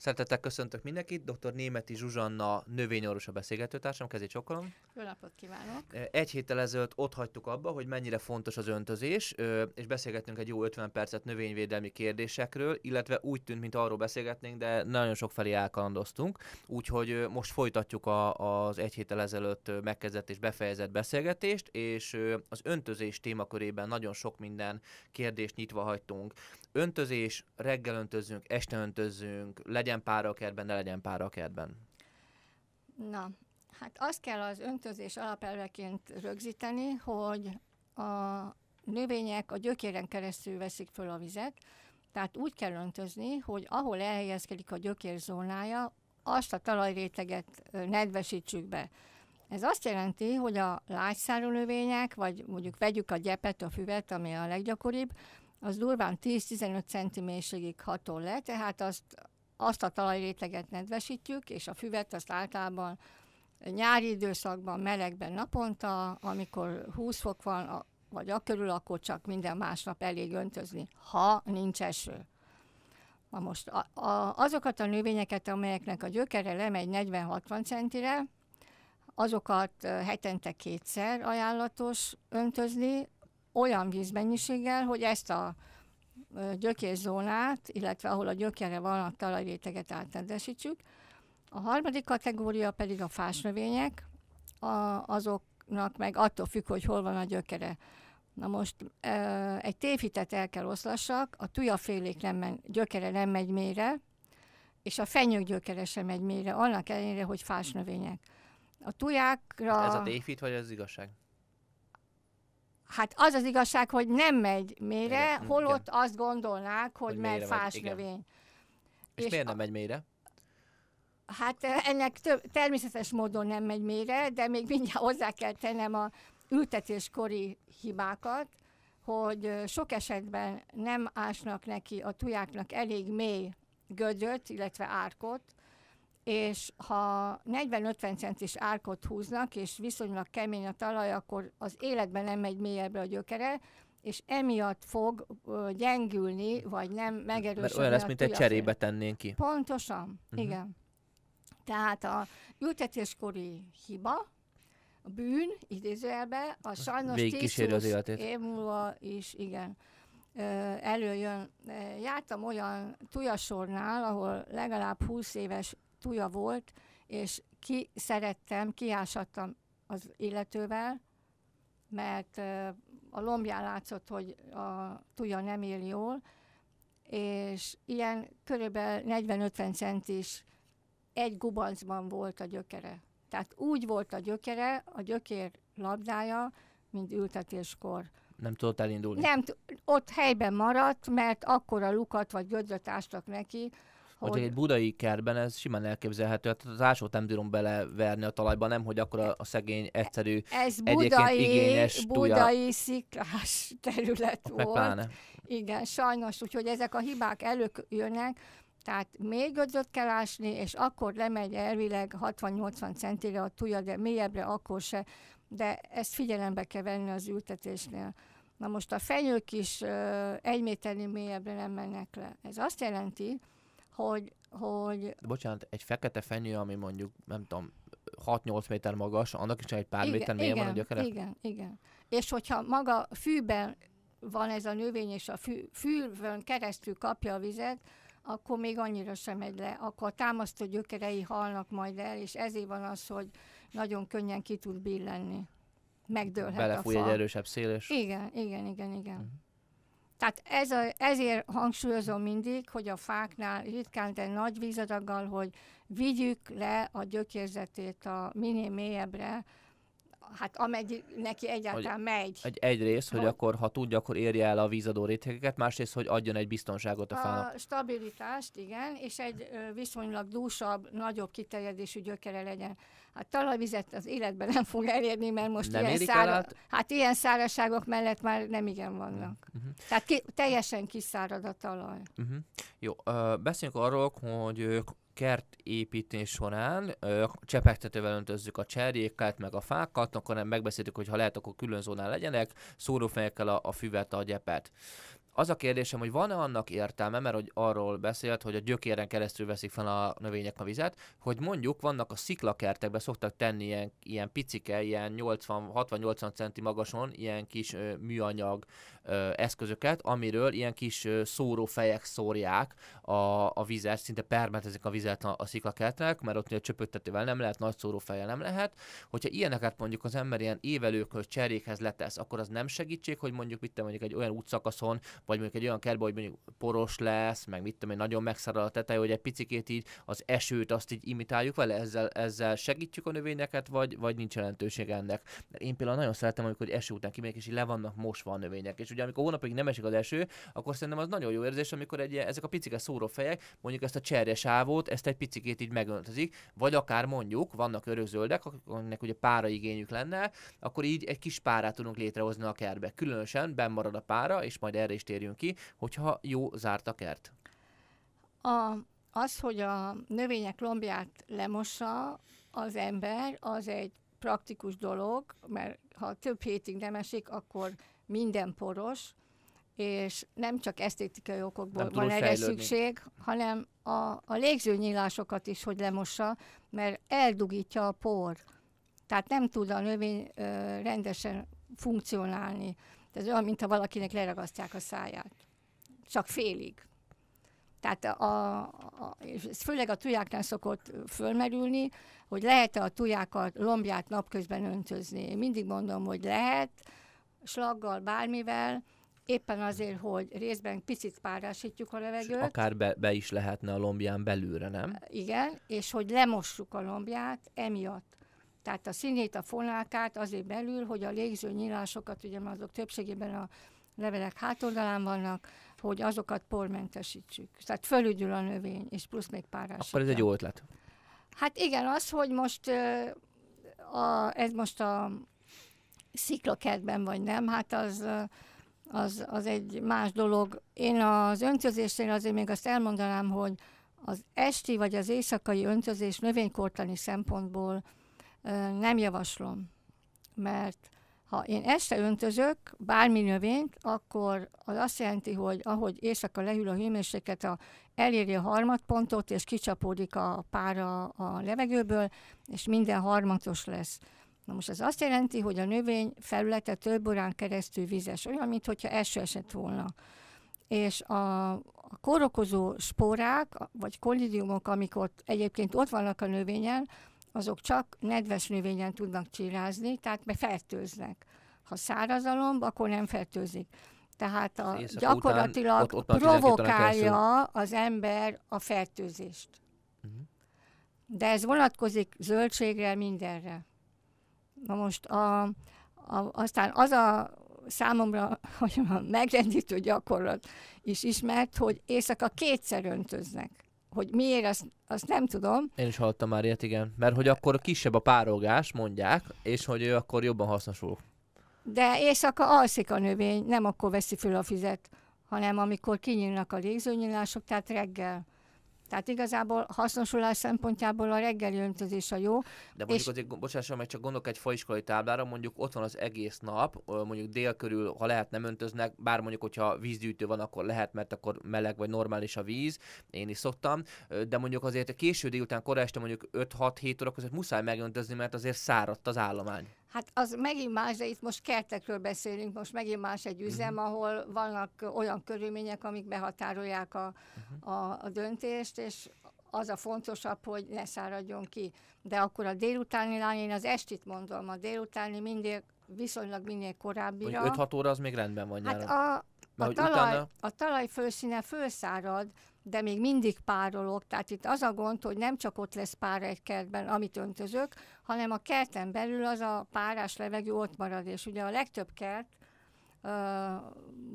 Szeretettel köszöntök mindenkit, dr. Németi Zsuzsanna növényorvos a beszélgetőtársam, kezét csokolom. Jó napot kívánok! Egy héttel ezelőtt ott hagytuk abba, hogy mennyire fontos az öntözés, és beszélgettünk egy jó 50 percet növényvédelmi kérdésekről, illetve úgy tűnt, mint arról beszélgetnénk, de nagyon sok felé elkalandoztunk, úgyhogy most folytatjuk a, az egy héttel ezelőtt megkezdett és befejezett beszélgetést, és az öntözés témakörében nagyon sok minden kérdést nyitva hagytunk. Öntözés, reggel öntözzünk, este öntözzünk, legyen pára a kertben, ne legyen pára a kertben. Na, hát azt kell az öntözés alapelveként rögzíteni, hogy a növények a gyökéren keresztül veszik föl a vizet, tehát úgy kell öntözni, hogy ahol elhelyezkedik a gyökérzónája, azt a talajréteget nedvesítsük be. Ez azt jelenti, hogy a lágyszárú növények, vagy mondjuk vegyük a gyepet, a füvet, ami a leggyakoribb, az durván 10-15 cm mélységig hatol le, tehát azt, azt a talajréteget nedvesítjük, és a füvet azt általában nyári időszakban, melegben naponta, amikor 20 fok van, vagy a körül, akkor csak minden másnap elég öntözni, ha nincs eső. Na most a, a, azokat a növényeket, amelyeknek a gyökere lemegy 40-60 centire, azokat hetente kétszer ajánlatos öntözni, olyan vízmennyiséggel, hogy ezt a gyökérzónát, illetve ahol a gyökere van, a talajréteget átnedesítsük. A harmadik kategória pedig a fásnövények, a, azoknak meg attól függ, hogy hol van a gyökere. Na most egy tévhitet el kell oszlassak, a tujafélék nem men, gyökere nem megy mélyre, és a fenyők gyökere sem megy mélyre, annak ellenére, hogy fásnövények. A tujákra... Ez a tévhit, vagy ez igazság? Hát az az igazság, hogy nem megy mélyre, holott igen. azt gondolnák, hogy, hogy megy, növény. És, és miért nem megy mélyre? Hát eh, ennek több, természetes módon nem megy mélyre, de még mindjárt hozzá kell tennem a ültetéskori hibákat, hogy eh, sok esetben nem ásnak neki a tujáknak elég mély gödröt, illetve árkot, és ha 40-50 centis árkot húznak, és viszonylag kemény a talaj, akkor az életben nem megy mélyebbre a gyökere, és emiatt fog gyengülni, vagy nem megerősödni. Mert olyan lesz, mint egy cserébe tennénk ki. Pontosan, uh-huh. igen. Tehát a ültetéskori hiba, a bűn, idézőjelbe, a sajnos 10 az életét. év múlva is, igen, előjön. Jártam olyan tujasornál, ahol legalább 20 éves tuja volt, és ki szerettem, kiásadtam az illetővel, mert a lombján látszott, hogy a tuja nem él jól, és ilyen körülbelül 40-50 centis egy gubancban volt a gyökere. Tehát úgy volt a gyökere, a gyökér labdája, mint ültetéskor. Nem tudott elindulni? Nem, ott helyben maradt, mert akkor a lukat vagy gödröt ástak neki, hogy... egy budai kertben ez simán elképzelhető, hát az ásót nem bírom beleverni a talajba, nem, hogy akkor a, a szegény, egyszerű, ez budai, igényes budai tuja. sziklás terület Ott volt. Pláne. Igen, sajnos, úgyhogy ezek a hibák előjönnek, tehát még gödzöt kell ásni, és akkor lemegy elvileg 60-80 centire a tuja, de mélyebbre akkor se, de ezt figyelembe kell venni az ültetésnél. Na most a fenyők is egy méternél mélyebbre nem mennek le. Ez azt jelenti, hogy, hogy... Bocsánat, egy fekete fenyő, ami mondjuk, nem tudom, 6-8 méter magas, annak is egy pár igen, méter mély van a gyökere? Igen, igen. És hogyha maga fűben van ez a növény, és a fű, fűvön keresztül kapja a vizet, akkor még annyira sem megy le. Akkor a támasztó gyökerei halnak majd el, és ezért van az, hogy nagyon könnyen ki tud billenni. Megdőlhet Belefúj a fa. egy erősebb szél, és... Igen, igen, igen, igen. Uh-huh. Tehát ez a, ezért hangsúlyozom mindig, hogy a fáknál ritkán, de nagy vízadaggal, hogy vigyük le a gyökérzetét a minél mélyebbre, hát ameddig neki egyáltalán hogy megy. Egy, egyrészt, hogy, hogy akkor, ha tudja, akkor érje el a vízadó rétegeket, másrészt, hogy adjon egy biztonságot a fának. A stabilitást, igen, és egy viszonylag dúsabb, nagyobb kiterjedésű gyökere legyen. Hát talajvizet az életben nem fog elérni, mert most nem ilyen, szára, hát ilyen szárazságok mellett már nem igen vannak. Uh-huh. Tehát ki, teljesen kiszárad a talaj. Uh-huh. Jó, uh, beszéljünk arról, hogy kertépítés során ö, csepegtetővel öntözzük a cserjéket, meg a fákat, akkor nem megbeszéltük, hogy ha lehet, akkor külön zónán legyenek, szórófejekkel a, a füvet, a gyepet. Az a kérdésem, hogy van-e annak értelme, mert hogy arról beszélt, hogy a gyökéren keresztül veszik fel a növények a vizet, hogy mondjuk vannak a sziklakertekben szoktak tenni ilyen, ilyen picike, ilyen 60-80 centi magason, ilyen kis ö, műanyag ö, eszközöket, amiről ilyen kis ö, szórófejek szórják a, a vizet, szinte permetezik a vizet a, a sziklakertnek, mert ott ugye csöpögtetővel nem lehet, nagy szórófejjel nem lehet. Hogyha ilyeneket mondjuk az ember ilyen évelőkhöz, cserékhez letesz, akkor az nem segítség, hogy mondjuk mit mondjuk egy olyan útszakaszon, vagy mondjuk egy olyan kertben, hogy mondjuk poros lesz, meg mit tudom én, nagyon megszarad a teteje, hogy egy picikét így az esőt azt így imitáljuk vele, ezzel, ezzel segítjük a növényeket, vagy, vagy nincs jelentőség ennek. Mert én például nagyon szeretem, amikor eső után kimegyek, és így le vannak mosva a növények. És ugye amikor hónapig nem esik az eső, akkor szerintem az nagyon jó érzés, amikor egy, ezek a picike szórófejek, mondjuk ezt a cserjesávót, ezt egy picikét így megöntözik, vagy akár mondjuk, vannak örökzöldek, akiknek ugye pára igényük lenne, akkor így egy kis párát tudunk létrehozni a kertbe. Különösen benn marad a pára, és majd erre is térjünk ki, hogyha jó zárt a kert. A, az, hogy a növények lombját lemossa az ember, az egy praktikus dolog, mert ha több hétig nem esik, akkor minden poros, és nem csak esztétikai okokból Nem van erre fejlődni. szükség, hanem a, a légzőnyílásokat is, hogy lemossa, mert eldugítja a por. Tehát nem tud a növény ö, rendesen funkcionálni. Ez olyan, mintha valakinek leragasztják a száját. Csak félig. Tehát a, a, és ez főleg a tujáknál szokott fölmerülni, hogy lehet-e a tujákat, lombját napközben öntözni. Én mindig mondom, hogy lehet, slaggal, bármivel, éppen azért, hogy részben picit párásítjuk a És levegőt, akár be, be, is lehetne a lombján belülre, nem? igen, és hogy lemossuk a lombját emiatt. Tehát a színét, a fonákát azért belül, hogy a légző nyílásokat, ugye azok többségében a levelek hátoldalán vannak, hogy azokat pormentesítsük. Tehát fölügyül a növény, és plusz még párásítja. Akkor ez egy jó ötlet. Hát igen, az, hogy most a, ez most a sziklakertben vagy nem, hát az, az, az egy más dolog. Én az öntözésnél azért még azt elmondanám, hogy az esti vagy az éjszakai öntözés növénykortani szempontból nem javaslom, mert ha én este öntözök bármi növényt, akkor az azt jelenti, hogy ahogy éjszaka lehűl a hőmérséklet, a, eléri a harmadpontot, és kicsapódik a pára a levegőből, és minden harmatos lesz. Na most ez azt jelenti, hogy a növény felülete több órán keresztül vizes, olyan, mintha eső esett volna. És a, a kórokozó spórák, vagy kollidiumok, amik ott egyébként ott vannak a növényen, azok csak nedves növényen tudnak csirázni, tehát befertőznek. Ha száraz a lomb, akkor nem fertőzik. Tehát a, gyakorlatilag ott- ott van 12 órán provokálja az ember a fertőzést. Mhm. De ez vonatkozik zöldségre, mindenre. Na most a, a, aztán az a számomra hogy a megrendítő gyakorlat is ismert, hogy éjszaka kétszer öntöznek. Hogy miért, azt, azt nem tudom, Én is hallottam már ilyet, igen. Mert hogy akkor kisebb a párolgás, mondják, és hogy ő akkor jobban hasznosul. de éjszaka alszik a növény, nem akkor veszi föl a fizet, hanem amikor kinyílnak a légzőnyílások, tehát reggel. Tehát igazából hasznosulás szempontjából a reggeli öntözés a jó. De mondjuk És- azért, bocsásson meg, csak gondolok egy faiskolai táblára, mondjuk ott van az egész nap, mondjuk dél körül, ha lehet nem öntöznek, bár mondjuk, hogyha vízgyűjtő van, akkor lehet, mert akkor meleg vagy normális a víz, én is szoktam, de mondjuk azért a késő délután, kora este mondjuk 5-6-7 óra között muszáj megöntözni, mert azért száradt az állomány. Hát az megint más, de itt most kertekről beszélünk, most megint más egy üzem, Mhm. ahol vannak olyan körülmények, amik behatárolják a, Mhm. a, a döntést, és az a fontosabb, hogy ne száradjon ki. De akkor a délutáni lány, én az estit mondom, a délutáni mindig, viszonylag minél korábbira. Mondjuk 5-6 óra az még rendben van Hát nyáron. a, a, Mert talaj, utána- a talaj fölszíne fölszárad, de még mindig párolog. Tehát itt az a gond, hogy nem csak ott lesz pár egy kertben, amit öntözök, hanem a kerten belül az a párás levegő ott marad. És ugye a legtöbb kert,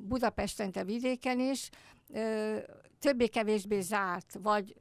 Budapesten, de vidéken is, többé-kevésbé zárt, vagy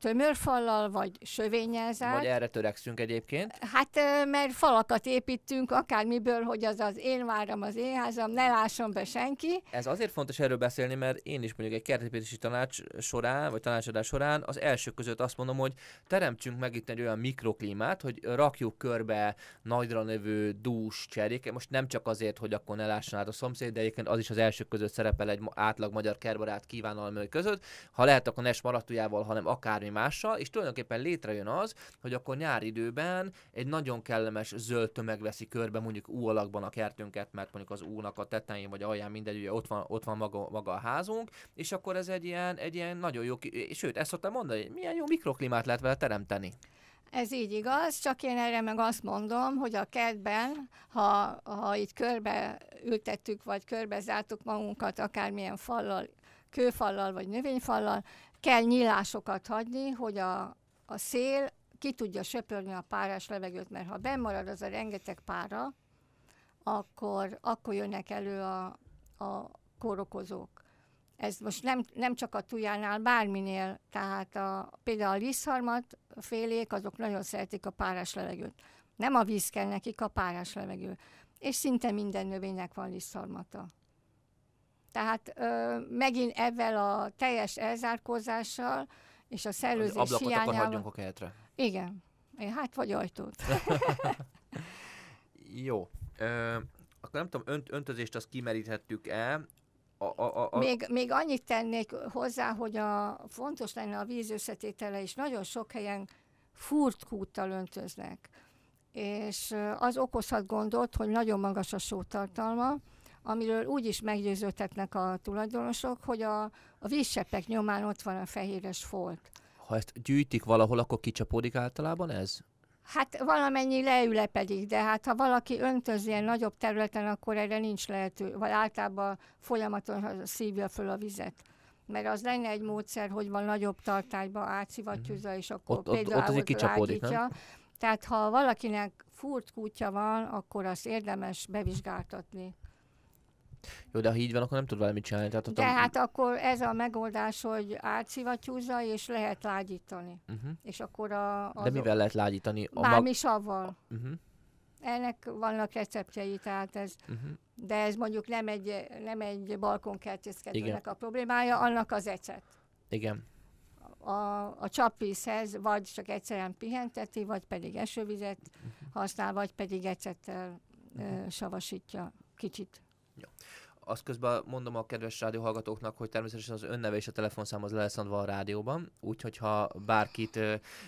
tömörfallal, vagy sövényel zárt. Vagy erre törekszünk egyébként. Hát, mert falakat építünk, akármiből, hogy az az én váram, az én házam, ne lásson be senki. Ez azért fontos erről beszélni, mert én is mondjuk egy kertépítési tanács során, vagy tanácsadás során az első között azt mondom, hogy teremtsünk meg itt egy olyan mikroklímát, hogy rakjuk körbe nagyra növő dús cserék. Most nem csak azért, hogy akkor ne lásson át a szomszéd, de egyébként az is az első között szerepel egy átlag magyar kertbarát kívánalmai között. Ha lehet, akkor ne smaratujával, hanem akármi mással, és tulajdonképpen létrejön az, hogy akkor nyári időben egy nagyon kellemes zöld tömeg veszi körbe mondjuk ú alakban a kertünket, mert mondjuk az únak a tetején vagy alján mindegy, ugye ott van, ott van maga, maga a házunk, és akkor ez egy ilyen, egy ilyen nagyon jó, sőt, ezt szoktam mondani, hogy milyen jó mikroklímát lehet vele teremteni. Ez így igaz, csak én erre meg azt mondom, hogy a kertben, ha, ha itt körbe ültettük, vagy körbe zártuk magunkat akármilyen fallal, kőfallal, vagy növényfallal, kell nyílásokat hagyni, hogy a, a szél ki tudja söpörni a párás levegőt, mert ha benn marad az a rengeteg pára, akkor, akkor jönnek elő a, a kórokozók. Ez most nem, nem csak a tujánál, bárminél, tehát a, például a lisztharmat félék, azok nagyon szeretik a párás levegőt. Nem a víz kell nekik, a párás levegő. És szinte minden növénynek van lisztharmata. Tehát ö, megint ezzel a teljes elzárkózással és a Az szellőzés ablakot hiányával... hagyjunk a kertre. Igen. Hát vagy ajtót. Jó. Ö, akkor nem tudom, önt, öntözést azt kimeríthettük el. A, a, a, a, Még, még annyit tennék hozzá, hogy a, fontos lenne a víz összetétele, és nagyon sok helyen furt kúttal öntöznek. És az okozhat gondot, hogy nagyon magas a sótartalma, amiről úgy is meggyőződhetnek a tulajdonosok, hogy a, a vízseppek nyomán ott van a fehéres folt. ha ezt gyűjtik valahol, akkor kicsapódik általában ez? Hát valamennyi leülepedik, de hát ha valaki öntöz ilyen nagyobb területen, akkor erre nincs lehető, vagy általában folyamatosan szívja föl a vizet. Mert az lenne egy módszer, hogy van nagyobb tartályba átszivattyúzza, és akkor Mhm. Ott- ott- például ott azért kicsapódik, nem? Tehát ha valakinek furt kútja van, akkor azt érdemes bevizsgáltatni. Jó, de ha így van, akkor nem tud vele mit csinálni. Tehát ott De a- hát akkor ez a megoldás, hogy átszivattyúzza, és lehet lágyítani. Uh-huh. És akkor a, az De mivel lehet lágyítani? A Bármi savval. Uh-huh. Ennek vannak receptjei, tehát ez Uh-huh. de ez mondjuk nem egy, nem egy balkonkertészkedőnek a problémája, annak az ecet. Igen. A, a csapvízhez vagy csak egyszerűen pihenteti, vagy pedig esővizet használ, vagy pedig ecettel ö, savasítja kicsit. Azt közben mondom a kedves rádióhallgatóknak, hogy természetesen az önneve és a telefonszám az le lesz adva a rádióban, úgyhogy ha bárkit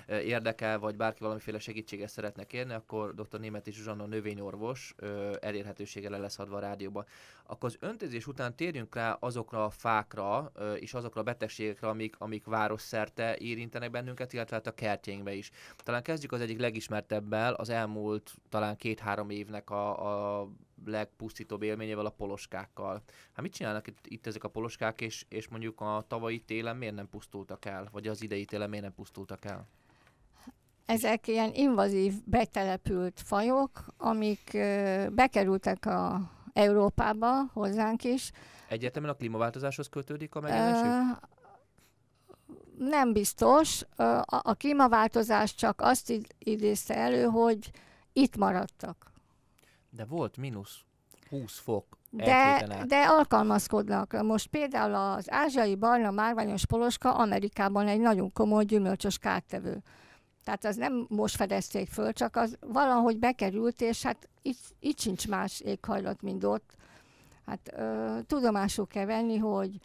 érdekel, vagy bárki valamiféle segítséget szeretne kérni, akkor dr. Németi Zsuzsanna növényorvos elérhetősége le lesz adva a rádióban. Akkor az öntözés után térjünk rá azokra a fákra és azokra a betegségekre, amik, amik városszerte érintenek bennünket, illetve hát a kertjénkbe is. Talán kezdjük az egyik legismertebbel, az elmúlt talán két-három évnek a, a legpusztítóbb élményével, a poloskákkal. Hát mit csinálnak itt, itt ezek a poloskák, és, és mondjuk a tavalyi télen miért nem pusztultak el? Vagy az idei télen miért nem pusztultak el? Ezek ilyen invazív betelepült fajok, amik ö, bekerültek a Európába, hozzánk is, Egyértelműen a klímaváltozáshoz kötődik a megjelenésük? Nem biztos. A, a klímaváltozás csak azt id- idézte elő, hogy itt maradtak. De volt mínusz 20 fok De, de alkalmazkodnak. Most például az ázsiai barna márványos poloska Amerikában egy nagyon komoly gyümölcsös kártevő. Tehát az nem most fedezték föl, csak az valahogy bekerült, és hát itt, itt sincs más éghajlat, mint ott. Hát ö, tudomásul kell venni, hogy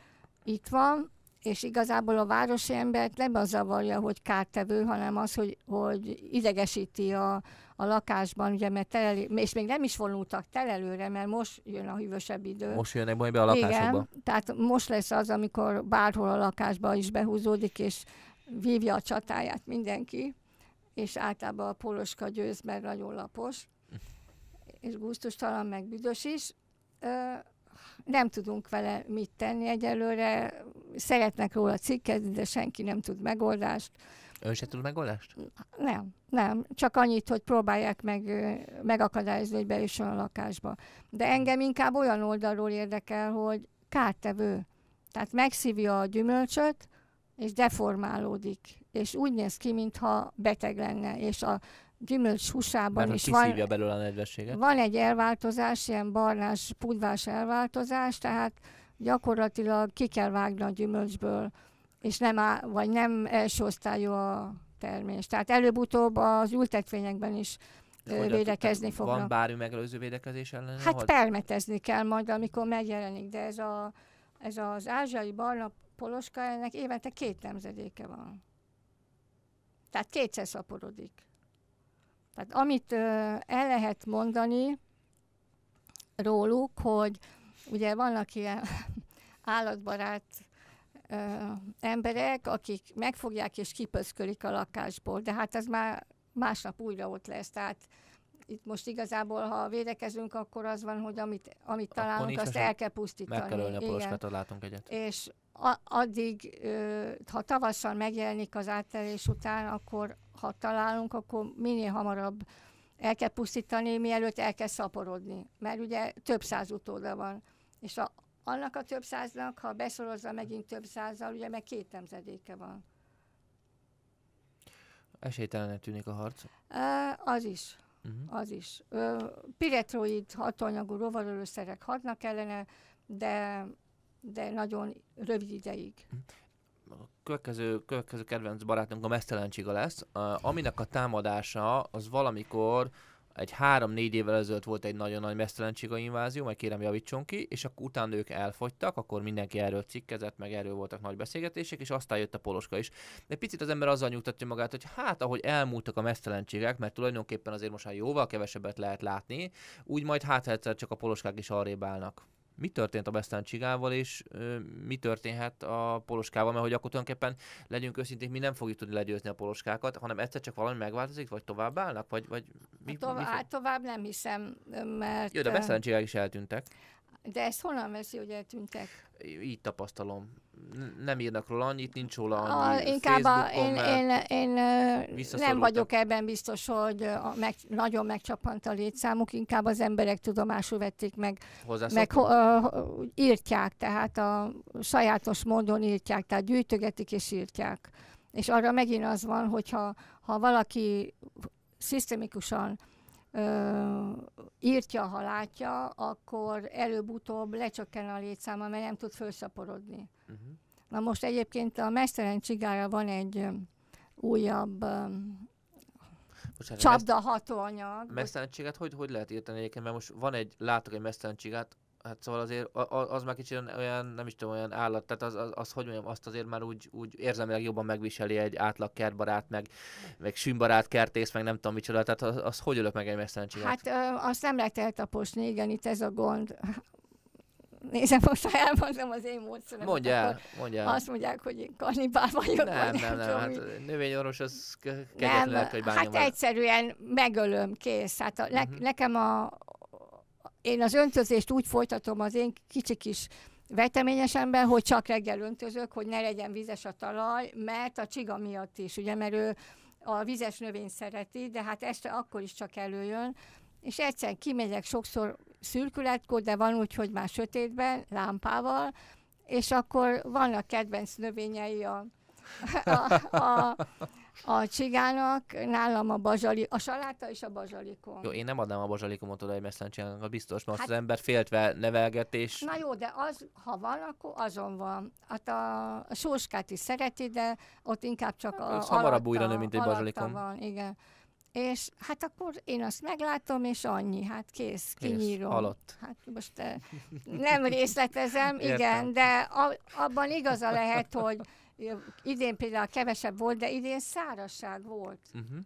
itt van, és igazából a városi embert nem az zavarja, hogy kártevő, hanem az, hogy, hogy idegesíti a, a lakásban, ugye, mert telelé, és még nem is vonultak telelőre, mert most jön a hűvösebb idő. Most jönnek majd be a lakásokba. Igen, tehát most lesz az, amikor bárhol a lakásba is behúzódik, és vívja a csatáját mindenki, és általában a poloska győz, mert nagyon lapos, és gusztustalan, meg büdös is. Ö, nem tudunk vele mit tenni egyelőre. Szeretnek róla cikkezni, de senki nem tud megoldást. Ön se tud megoldást? Nem, nem. Csak annyit, hogy próbálják meg, megakadályozni, hogy bejusson a lakásba. De engem inkább olyan oldalról érdekel, hogy kártevő. Tehát megszívja a gyümölcsöt, és deformálódik, és úgy néz ki, mintha beteg lenne, és a gyümölcs húsában is van... belőle a nedvességet. van egy elváltozás, ilyen barnás, pudvás elváltozás, tehát gyakorlatilag ki kell vágni a gyümölcsből, és nem, á, vagy nem első osztályú a termés. Tehát előbb-utóbb az ültetvényekben is Hogy védekezni fognak. Van bármi megelőző védekezés ellen? Hát permetezni kell majd, amikor megjelenik, de ez, a, ez az ázsiai barna poloska, ennek évente két nemzedéke van. Tehát kétszer szaporodik. Tehát amit el lehet mondani róluk, hogy ugye vannak ilyen állatbarát emberek, akik megfogják és kipöszkölik a lakásból, de hát ez már másnap újra ott lesz, tehát itt most igazából, ha védekezünk, akkor az van, hogy amit, amit Akkor találunk, azt el kell pusztítani. Meg kell ölni a poloskát, látunk egyet. És a, addig, ö, ha tavasszal megjelenik az átterés után, akkor ha találunk, akkor minél hamarabb el kell pusztítani, mielőtt el kell szaporodni. Mert ugye több száz utóda van. És a, annak a több száznak, ha beszorozza megint több százzal, ugye meg két nemzedéke van. Esélytelenek tűnik a harc. Az is. Uh-huh. Az is. Ö, piretroid hatóanyagú rovarölőszerek hatnak ellene, de, de nagyon rövid ideig. A következő, következő kedvenc barátunk a mesztelen csiga lesz, aminek a támadása az valamikor egy három-négy évvel ezelőtt volt egy nagyon nagy mesztelen csiga invázió, majd kérem javítson ki, és akkor utána ők elfogytak, akkor mindenki erről cikkezett, meg erről voltak nagy beszélgetések, és aztán jött a poloska is. De picit az ember azzal nyugtatja magát, hogy hát ahogy elmúltak a mesztelenségek, mert tulajdonképpen azért most már jóval kevesebbet lehet látni, úgy majd hát egyszer csak a poloskák is arrébb állnak. Mi történt a mesztelen csigával, és ö, mi történhet a poloskával, mert hogy akkor tulajdonképpen legyünk őszinték, mi nem fogjuk tudni legyőzni a poloskákat, hanem egyszer csak valami megváltozik, vagy tovább állnak, vagy, vagy mi, Mi, tovább, mi fog... hát tovább nem hiszem, mert... Jó, de a ö, mesztelen csigák is eltűntek. De ezt honnan veszi, hogy eltűntek? Így tapasztalom. Nem írnak róla annyit, nincs róla A, annyi inkább a, én, én, én nem vagyok ebben biztos, hogy a, meg, nagyon megcsapant a létszámuk, inkább az emberek tudomásul vették meg, meg ho, ö, írtják, tehát a sajátos módon írtják, tehát gyűjtögetik és írtják. És arra megint az van, hogyha ha valaki szisztemikusan írtja, ha látja, akkor előbb-utóbb lecsökken a létszáma, mert nem tud felszaporodni. Uh-huh. Na most egyébként a mesztelen csigára van egy újabb Bocsánat, csapda hatóanyag. Mesztelenséget hogy, hogy lehet írtani egyébként, mert most van egy, látok egy mesztelenségát, hát szóval azért az már kicsit olyan- nem is tudom, olyan állat, tehát az, az, az hogy mondjam, azt azért már úgy, úgy érzelmileg jobban megviseli egy átlag kertbarát, meg, meg sümbarát, kertész, meg nem tudom micsoda, tehát az, az hogy ölök meg egy mesztelenséget? Hát ö, azt nem lehet eltaposni, igen, itt ez a gond. Nézem, most ha elmondom az én módszeremet, mondja el, mondja el. azt mondják, hogy én kannibál vagyok. nem, vagy nem, nem, tudom hát növényorvos az ke- Nem, kegyetlenek, hogy bánjon hát vele. egyszerűen megölöm, kész. Hát a, ne, Mhm. nekem a, én az öntözést úgy folytatom az én kicsi kis veteményesemben, hogy csak reggel öntözök, hogy ne legyen vizes a talaj, mert a csiga miatt is, ugye, mert ő a vizes növény szereti, de hát este akkor is csak előjön, és egyszer kimegyek sokszor szürkületkor, de van úgy, hogy már sötétben, lámpával, és akkor vannak kedvenc növényei a, a, a, a csigának, nálam a bazsali, a saláta és a bazsalikon. Jó, én nem adnám a bazsalikomot oda egy mesztelenségnek, biztos, mert Hát- az ember féltve nevelget, és Na jó, de az, ha van, akkor azon van. Hát a, a sóskát is szereti, de ott inkább csak a Az hamarabb újra nő, mint egy bazsalikom. van, igen. És hát akkor én azt meglátom, és annyi, hát kész, kinyírom. halott. Hát most eh, nem részletezem, Értem. igen, de a, abban igaza lehet, hogy idén például kevesebb volt, de idén szárazság volt. Uh-huh.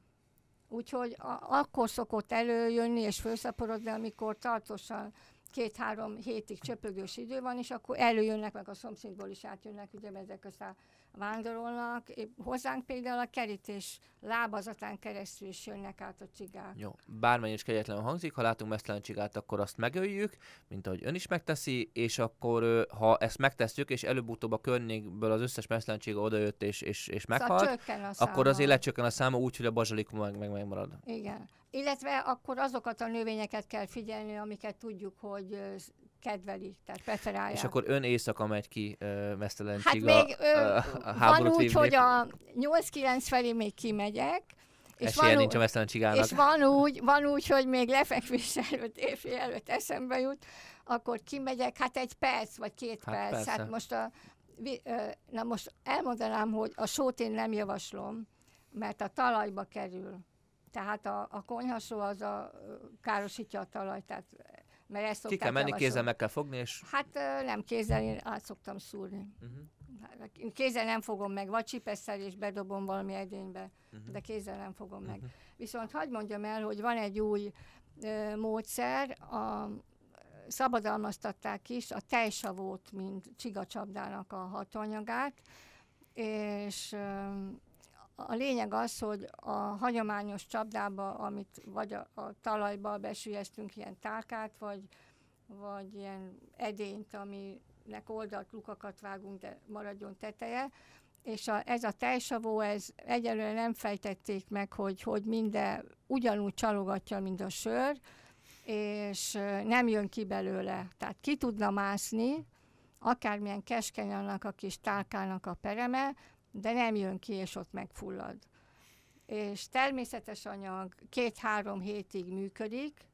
Úgyhogy a, akkor szokott előjönni és felszaporodni, amikor tartósan két-három hétig csöpögős idő van, és akkor előjönnek, meg a szomszédból is átjönnek, ugye ezek aztán vándorolnak. Hozzánk például a kerítés lábazatán keresztül is jönnek át a csigák. Jó, bármennyi is kegyetlenül hangzik, ha látunk mesztelen csigát, akkor azt megöljük, mint ahogy ön is megteszi, és akkor ha ezt megtesszük, és előbb-utóbb a környékből az összes mesztelen csiga odajött és, és, és meghalt, Szóval a száma. akkor azért lecsökken a száma úgy, hogy a bazsalikum meg, meg megmarad. Igen. Illetve akkor azokat a növényeket kell figyelni, amiket tudjuk, hogy ö, kedvelik, tehát preferálják. És akkor ön éjszaka megy ki uh, Hát még ö, ö, a van úgy, vívni. hogy a 8-9 felé még kimegyek, és Esélye van, nincs a úgy, Mesztelen Csigának. és van úgy, van úgy, hogy még lefekvés előtt, éjfél előtt eszembe jut, akkor kimegyek, hát egy perc, vagy két Hát perc. persze. Hát most a, na most elmondanám, hogy a sót én nem javaslom, mert a talajba kerül. Tehát a, a konyhasó az a, károsítja a talajt, tehát, mert ezt Ki kell menni, kézzel meg kell fogni, és... Hát nem kézzel, én át szoktam szúrni. Uh-huh. Én Kézzel nem fogom meg, vagy csipesszel és bedobom valami edénybe, Mhm. de kézzel nem fogom meg. Mhm. Viszont hagyd mondjam el, hogy van egy új ö, módszer, a, szabadalmaztatták is a tejsavót, mint csigacsapdának a hatóanyagát, és a lényeg az, hogy a hagyományos csapdába, amit vagy a, a talajba besülyeztünk ilyen tálkát, vagy, vagy ilyen edényt, aminek oldalt lukakat vágunk, de maradjon teteje, és a, ez a tejsavó, ez egyelőre nem fejtették meg, hogy, hogy minden ugyanúgy csalogatja, mint a sör, és nem jön ki belőle. Tehát ki tudna mászni, akármilyen keskeny annak a kis tálkának a pereme, de nem jön ki, és ott megfullad. És természetes anyag két-három hétig működik,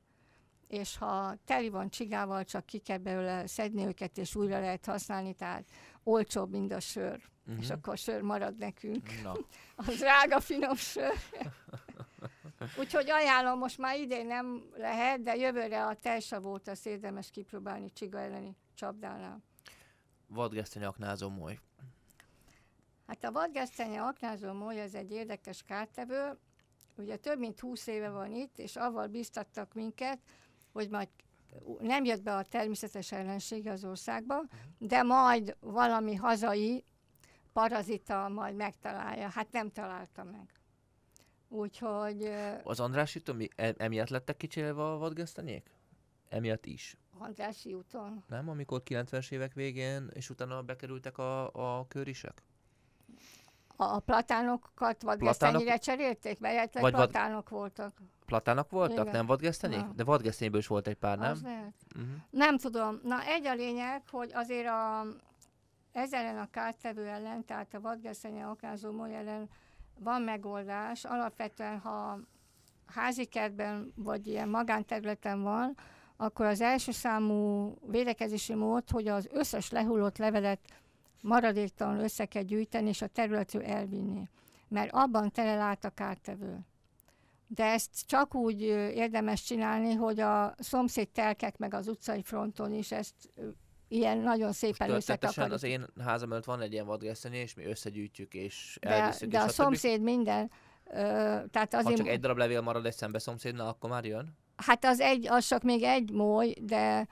és ha teli van csigával, csak ki kell belőle szedni őket, és újra lehet használni, tehát olcsóbb, mint a sör. Uh-huh. És akkor sör marad nekünk. Na, Az drága, finom sör. Úgyhogy ajánlom, most már idén nem lehet, de jövőre a tejsavót azt érdemes kipróbálni csiga elleni csapdánál. vadgesztenye aknázó moly. Hát a vadgesztenye aknázó moly az egy érdekes kártevő. Ugye több mint 20 éve van itt, és avval biztattak minket, hogy majd nem jött be a természetes ellensége az országba, de majd valami hazai parazita majd megtalálja. Hát nem találta meg. Úgyhogy Az Andrási mi e- emiatt lettek kicsélve a vadgesztenyék? Emiatt is. Andrássy úton. Nem? Amikor 90-es évek végén, és utána bekerültek a, a körisek? A, platánokat vadgesztenyére cserélték, mert Vagy vad- platánok voltak. Platának voltak, Igen. nem vadgesztenyék? Nem. De vadgesztenyből is volt egy pár, nem? Az lehet. Uh-huh. Nem tudom. Na egy a lényeg, hogy azért a, ez ellen a kártevő ellen, tehát a vadgeszenye aknázó moly ellen van megoldás. Alapvetően, ha házi kertben vagy ilyen magánterületen van, akkor az első számú védekezési mód, hogy az összes lehullott levelet maradéktalanul össze kell gyűjteni, és a területről elvinni. Mert abban telel át a kártevő. De ezt csak úgy érdemes csinálni, hogy a szomszéd telkek meg az utcai fronton is ezt ilyen nagyon szépen összetakarítjuk. az én házam előtt van egy ilyen vadgesztenye, és mi összegyűjtjük, és De, elviszük, de és a stb. szomszéd minden, ö, tehát Ha azért, csak egy darab levél marad egy szembe szomszédnál, akkor már jön? hát az, egy, az csak még egy moly, de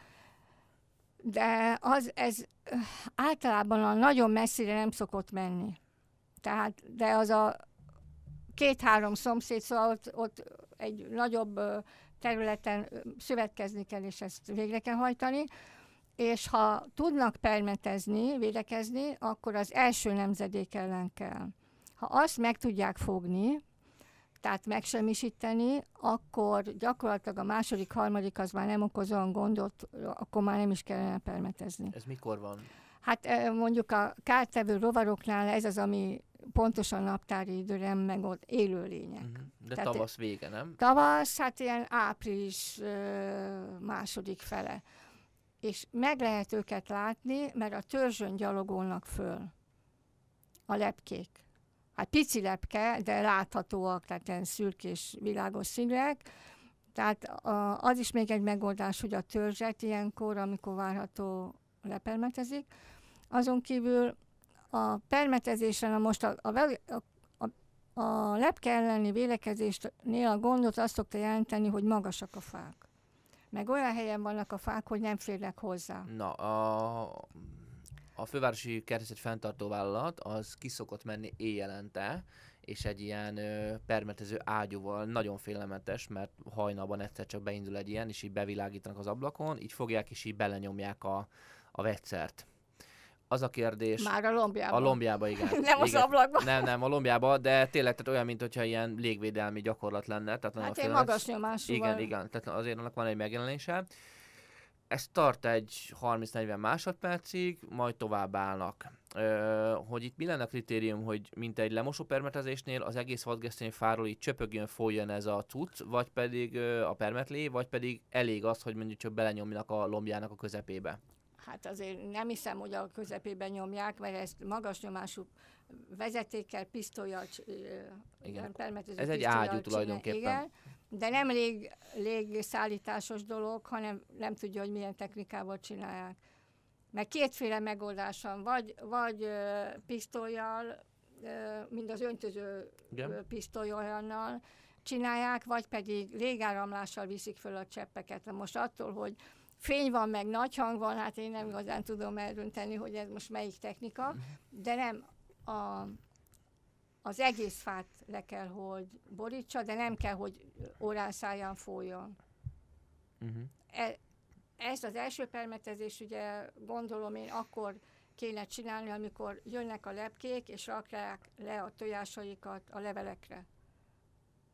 de az, ez ö, általában a nagyon messzire nem szokott menni. Tehát, de az a két-három szomszéd, szóval ott, ott egy nagyobb területen szövetkezni kell, és ezt végre kell hajtani. És ha tudnak permetezni, védekezni, akkor az első nemzedék ellen kell. Ha azt meg tudják fogni, tehát megsemmisíteni, akkor gyakorlatilag a második, harmadik az már nem okoz olyan gondot, akkor már nem is kellene permetezni. Ez mikor van? Hát mondjuk a kártevő rovaroknál ez az, ami pontosan naptári időre meg ott élőlények. Uh-huh. De Tehát- tavasz vége, nem? Tavasz, hát ilyen április második fele. És meg lehet őket látni, mert a törzsön gyalogolnak föl a lepkék. Hát pici lepke, de láthatóak, tehát ilyen szürkés, világos színűek. Tehát a, az is még egy megoldás, hogy a törzset ilyenkor, amikor várható lepermetezik. Azon kívül a permetezésen, na most a, a, a a lepke elleni vélekezésnél a gondot azt szokta jelenteni, hogy magasak a fák. Meg olyan helyen vannak a fák, hogy nem férnek hozzá. Na, a, a fővárosi kertészet fenntartó vállalat az kiszokott menni éjjelente, és egy ilyen ö, permetező ágyúval, nagyon félelmetes, mert hajnalban egyszer csak beindul egy ilyen, és így bevilágítanak az ablakon, így fogják, és így belenyomják a, a vegyszert. Az a kérdés... Már a lombjában. A lombjába, igen. Nem az igen. ablakban. Nem, nem, a lombjába, de tényleg tehát olyan, mint hogyha ilyen légvédelmi gyakorlat lenne. Tehát Hát egy magas nyomásúval. Igen, igen, tehát azért annak van egy megjelenése. Ez tart egy 30-40 másodpercig, majd tovább állnak. Ö, hogy itt mi lenne a kritérium, hogy mint egy lemosó permetezésnél az egész vadgesztény fáról így csöpögjön, folyjon ez a cucc, vagy pedig ö, a permetlé, vagy pedig elég az, hogy mondjuk csak belenyomjanak a lombjának a közepébe. Hát azért nem hiszem, hogy a közepében nyomják, mert ezt magas nyomású vezetékkel, pisztolyjal, igen. Ez egy ágyú tulajdonképpen. Igen, de nem lég, légszállításos dolog, hanem nem tudja, hogy milyen technikával csinálják. Mert kétféle megoldás van, vagy, vagy pisztolyjal, mind az öntöző Igen. csinálják, vagy pedig légáramlással viszik föl a cseppeket. Most attól, hogy fény van, meg nagy hang van, hát én nem igazán tudom eldönteni, hogy ez most melyik technika, de nem a, az egész fát le kell, hogy borítsa, de nem kell, hogy órán száján folyjon. Uh-huh. E, ez az első permetezés, ugye gondolom én akkor kéne csinálni, amikor jönnek a lepkék, és rakják le a tojásaikat a levelekre.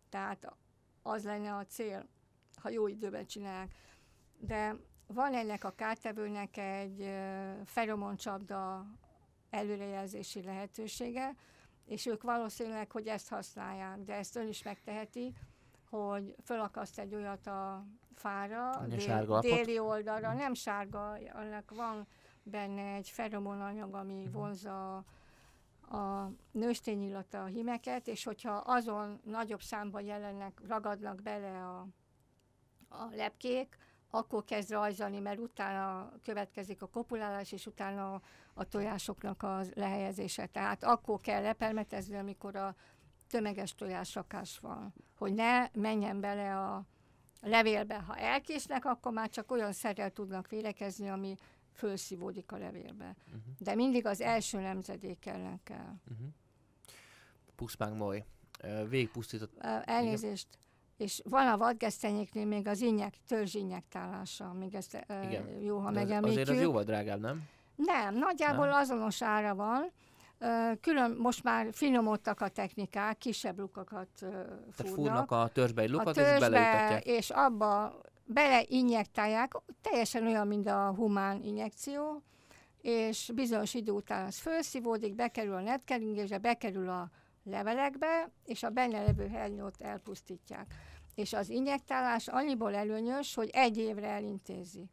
Tehát az lenne a cél, ha jó időben csinálják. De van ennek a kártevőnek egy feromoncsapda előrejelzési lehetősége, és ők valószínűleg, hogy ezt használják, de ezt ön is megteheti, hogy fölakaszt egy olyat a fára, dél, déli oldalra, nem sárga, annak van benne egy feromonanyag, ami uh-huh. vonza a nőstényillata a himeket, és hogyha azon nagyobb számban jelennek, ragadnak bele a, a lepkék, akkor kezd rajzolni, mert utána következik a kopulálás, és utána a, tojásoknak a lehelyezése. Tehát akkor kell lepermetezni, amikor a tömeges tojásrakás van, hogy ne menjen bele a levélbe. Ha elkésnek, akkor már csak olyan szerrel tudnak védekezni, ami fölszívódik a levélbe. Uh-huh. De mindig az első nemzedék ellen kell. Uh-huh. Mhm. Puszpánk moly. Végpusztított. Elnézést. Igen és van a vadgesztenyéknél még az injek, törzsinjektálása, még ezt Igen. jó, ha megemlítjük. Azért az jóval drágább, nem? Nem, nagyjából nem? azonos ára van. Külön most már finomodtak a technikák, kisebb lukakat fúrnak. Tehát fúrnak a törzsbe egy lukat, a törzsbe, és És abba beleinjektálják, teljesen olyan, mint a humán injekció, és bizonyos idő után az felszívódik, bekerül a netkeringésbe, bekerül a levelekbe, és a benne levő hernyót elpusztítják. És az injektálás annyiból előnyös, hogy egy évre elintézi.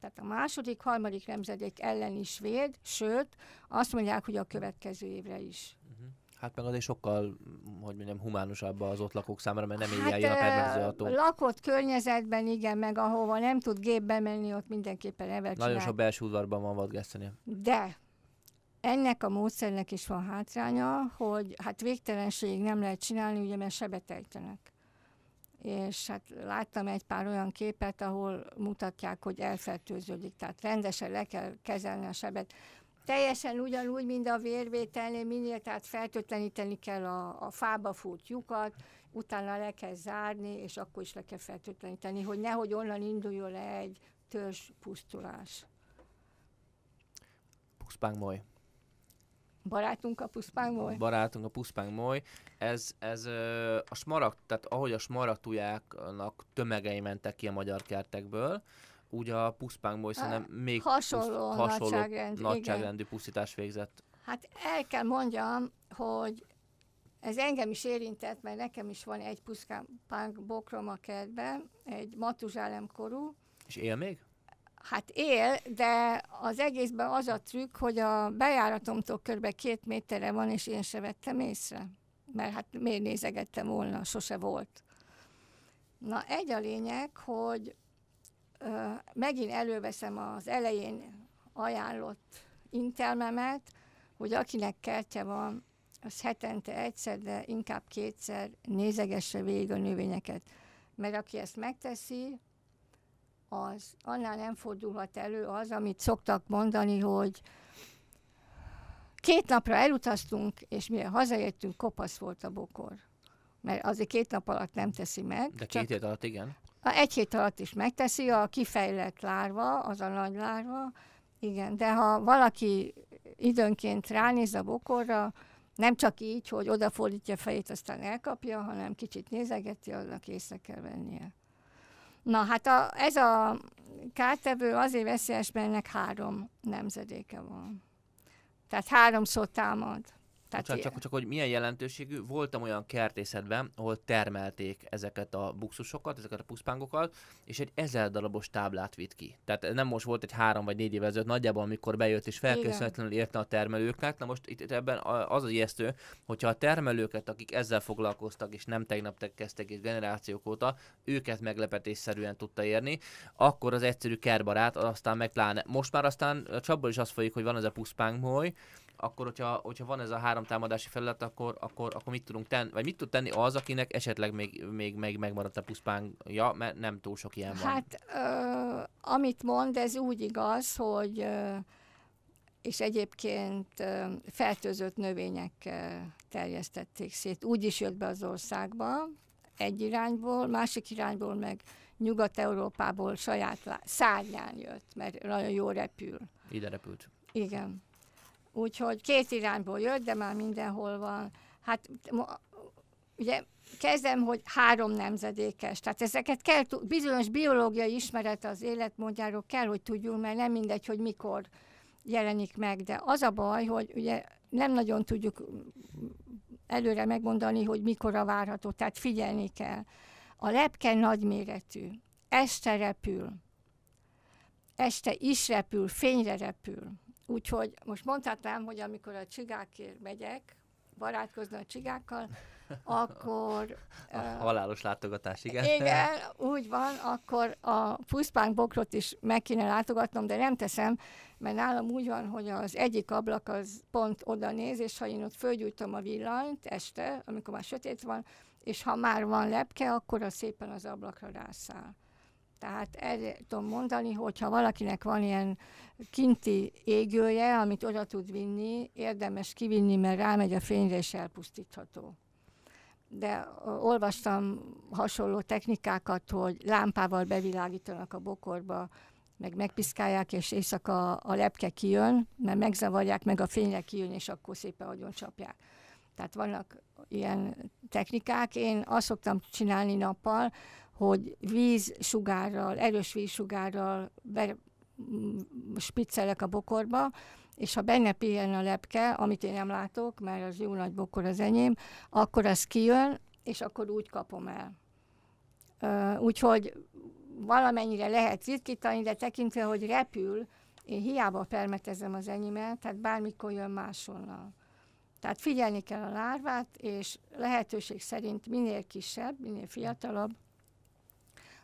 Tehát a második, harmadik nemzedék ellen is véd, sőt, azt mondják, hogy a következő évre is. Uh-huh. Hát meg azért sokkal, hogy mondjam, humánusabb az ott lakók számára, mert nem hát, jön a attól. Lakott környezetben, igen, meg ahova nem tud gépbe menni, ott mindenképpen evel Nagyon sok belső udvarban van vadgeszteni. De ennek a módszernek is van hátránya, hogy hát végtelenség nem lehet csinálni, ugye, mert sebet ejtenek. És hát láttam egy pár olyan képet, ahol mutatják, hogy elfertőződik, tehát rendesen le kell kezelni a sebet. Teljesen ugyanúgy, mint a vérvételnél, minél, tehát feltöltleníteni kell a, a fába fut lyukat, utána le kell zárni, és akkor is le kell feltöltleníteni, hogy nehogy onnan induljon le egy törzs pusztulás. Puszpánk moly. Barátunk a puszpánk moly? Barátunk a puszpánk moly. Ez, ez a smarag, tehát ahogy a smaragtujáknak tömegei mentek ki a magyar kertekből, úgy a puszpánk moly szerintem még hasonló, puszt, hasonló nagyságrend, nagyságrendű pusztítás végzett. Hát el kell mondjam, hogy ez engem is érintett, mert nekem is van egy puszpánk bokrom a kertben, egy matuzsálemkorú. És él még? Hát él, de az egészben az a trükk, hogy a bejáratomtól kb. két méterre van, és én se vettem észre. Mert hát miért nézegettem volna, sose volt. Na, egy a lényeg, hogy ö, megint előveszem az elején ajánlott intelmemet, hogy akinek kertje van, az hetente egyszer, de inkább kétszer nézegesse végig a növényeket. Mert aki ezt megteszi, az annál nem fordulhat elő az, amit szoktak mondani, hogy két napra elutaztunk, és mire hazaértünk, kopasz volt a bokor. Mert azért két nap alatt nem teszi meg. De két hét alatt igen? A egy hét alatt is megteszi, a kifejlett lárva, az a nagy lárva, igen, de ha valaki időnként ránéz a bokorra, nem csak így, hogy odafordítja fejét, aztán elkapja, hanem kicsit nézegeti, annak észre kell vennie. Na hát a, ez a kártevő azért veszélyes, mert ennek három nemzedéke van. Tehát háromszor támad. Tehát csak, csak, csak, hogy milyen jelentőségű, voltam olyan kertészetben, ahol termelték ezeket a buxusokat, ezeket a puszpángokat, és egy ezer darabos táblát vitt ki. Tehát nem most volt egy három vagy négy évvel ezelőtt, nagyjából, amikor bejött és felkészületlenül érte a termelőknek. Na most itt ebben az az ijesztő, hogyha a termelőket, akik ezzel foglalkoztak, és nem tegnap kezdtek és generációk óta, őket meglepetésszerűen tudta érni, akkor az egyszerű kerbarát, aztán meg pláne. Most már aztán a csapból is az folyik, hogy van ez a puszpánkmoly, akkor hogyha, hogyha van ez a három támadási felület, akkor, akkor, akkor mit tudunk tenni, vagy mit tud tenni az, akinek esetleg még, még, még megmaradt a puszpángja, mert nem túl sok ilyen van. Hát, ö, amit mond, ez úgy igaz, hogy ö, és egyébként ö, fertőzött növények terjesztették szét. Úgy is jött be az országba, egy irányból, másik irányból meg Nyugat-Európából saját szárnyán jött, mert nagyon jó repül. Ide repült. Igen. Úgyhogy két irányból jött, de már mindenhol van. Hát ugye kezdem, hogy három nemzedékes. Tehát ezeket kell, bizonyos biológiai ismeret az életmódjáról kell, hogy tudjunk, mert nem mindegy, hogy mikor jelenik meg. De az a baj, hogy ugye nem nagyon tudjuk előre megmondani, hogy mikor a várható, tehát figyelni kell. A lepke nagyméretű, este repül, este is repül, fényre repül Úgyhogy most mondhatnám, hogy amikor a csigákért megyek, barátkozni a csigákkal, akkor... A uh, halálos látogatás, igen. Igen, úgy van, akkor a puszpánk bokrot is meg kéne látogatnom, de nem teszem, mert nálam úgy van, hogy az egyik ablak az pont oda néz, és ha én ott fölgyújtom a villanyt este, amikor már sötét van, és ha már van lepke, akkor az szépen az ablakra rászáll. Tehát erre tudom mondani, hogy ha valakinek van ilyen kinti égője, amit oda tud vinni, érdemes kivinni, mert rámegy a fényre és elpusztítható. De olvastam hasonló technikákat, hogy lámpával bevilágítanak a bokorba, meg megpiszkálják, és éjszaka a lepke kijön, mert megzavarják, meg a fényre kijön, és akkor szépen agyon csapják. Tehát vannak ilyen technikák. Én azt szoktam csinálni nappal, hogy vízsugárral, erős vízsugárral be, spiccelek a bokorba, és ha benne pihen a lepke, amit én nem látok, mert az jó nagy bokor az enyém, akkor az kijön, és akkor úgy kapom el. Úgyhogy valamennyire lehet ritkítani, de tekintve, hogy repül, én hiába permetezem az enyémet, tehát bármikor jön máshonnan. Tehát figyelni kell a lárvát, és lehetőség szerint minél kisebb, minél fiatalabb,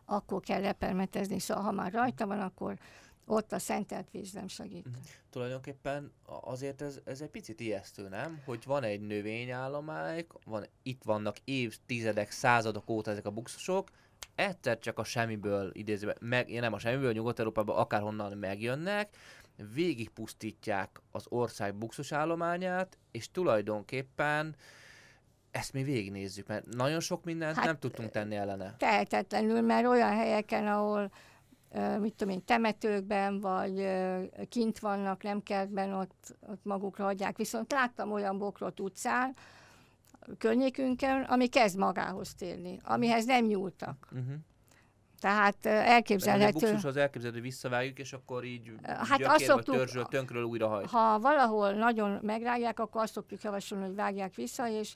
akkor kell lepermetezni, szóval ha már rajta van, akkor ott a szentelt víz nem segít. Mm. Tulajdonképpen azért ez, ez egy picit ijesztő, nem? Hogy van egy növényállomány, van, itt vannak évtizedek, századok óta ezek a buxusok, egyszer csak a semmiből idézve, meg, nem a semmiből, Nyugat-Európában akárhonnan megjönnek, végigpusztítják az ország buxusállományát, és tulajdonképpen ezt mi végignézzük, mert nagyon sok mindent hát, nem tudtunk tenni ellene. Tehetetlenül, mert olyan helyeken, ahol mit tudom én, temetőkben, vagy kint vannak, nem kertben, ott, ott magukra adják. Viszont láttam olyan bokrot utcán, környékünkön, ami kezd magához térni, amihez nem nyúltak. Uh-huh. Tehát elképzelhető... A az elképzelhető, hogy visszavágjuk, és akkor így hát azt szoktuk, törzsöl, tönkről újra hajt. Ha valahol nagyon megrágják, akkor azt szokjuk javasolni, hogy vágják vissza, és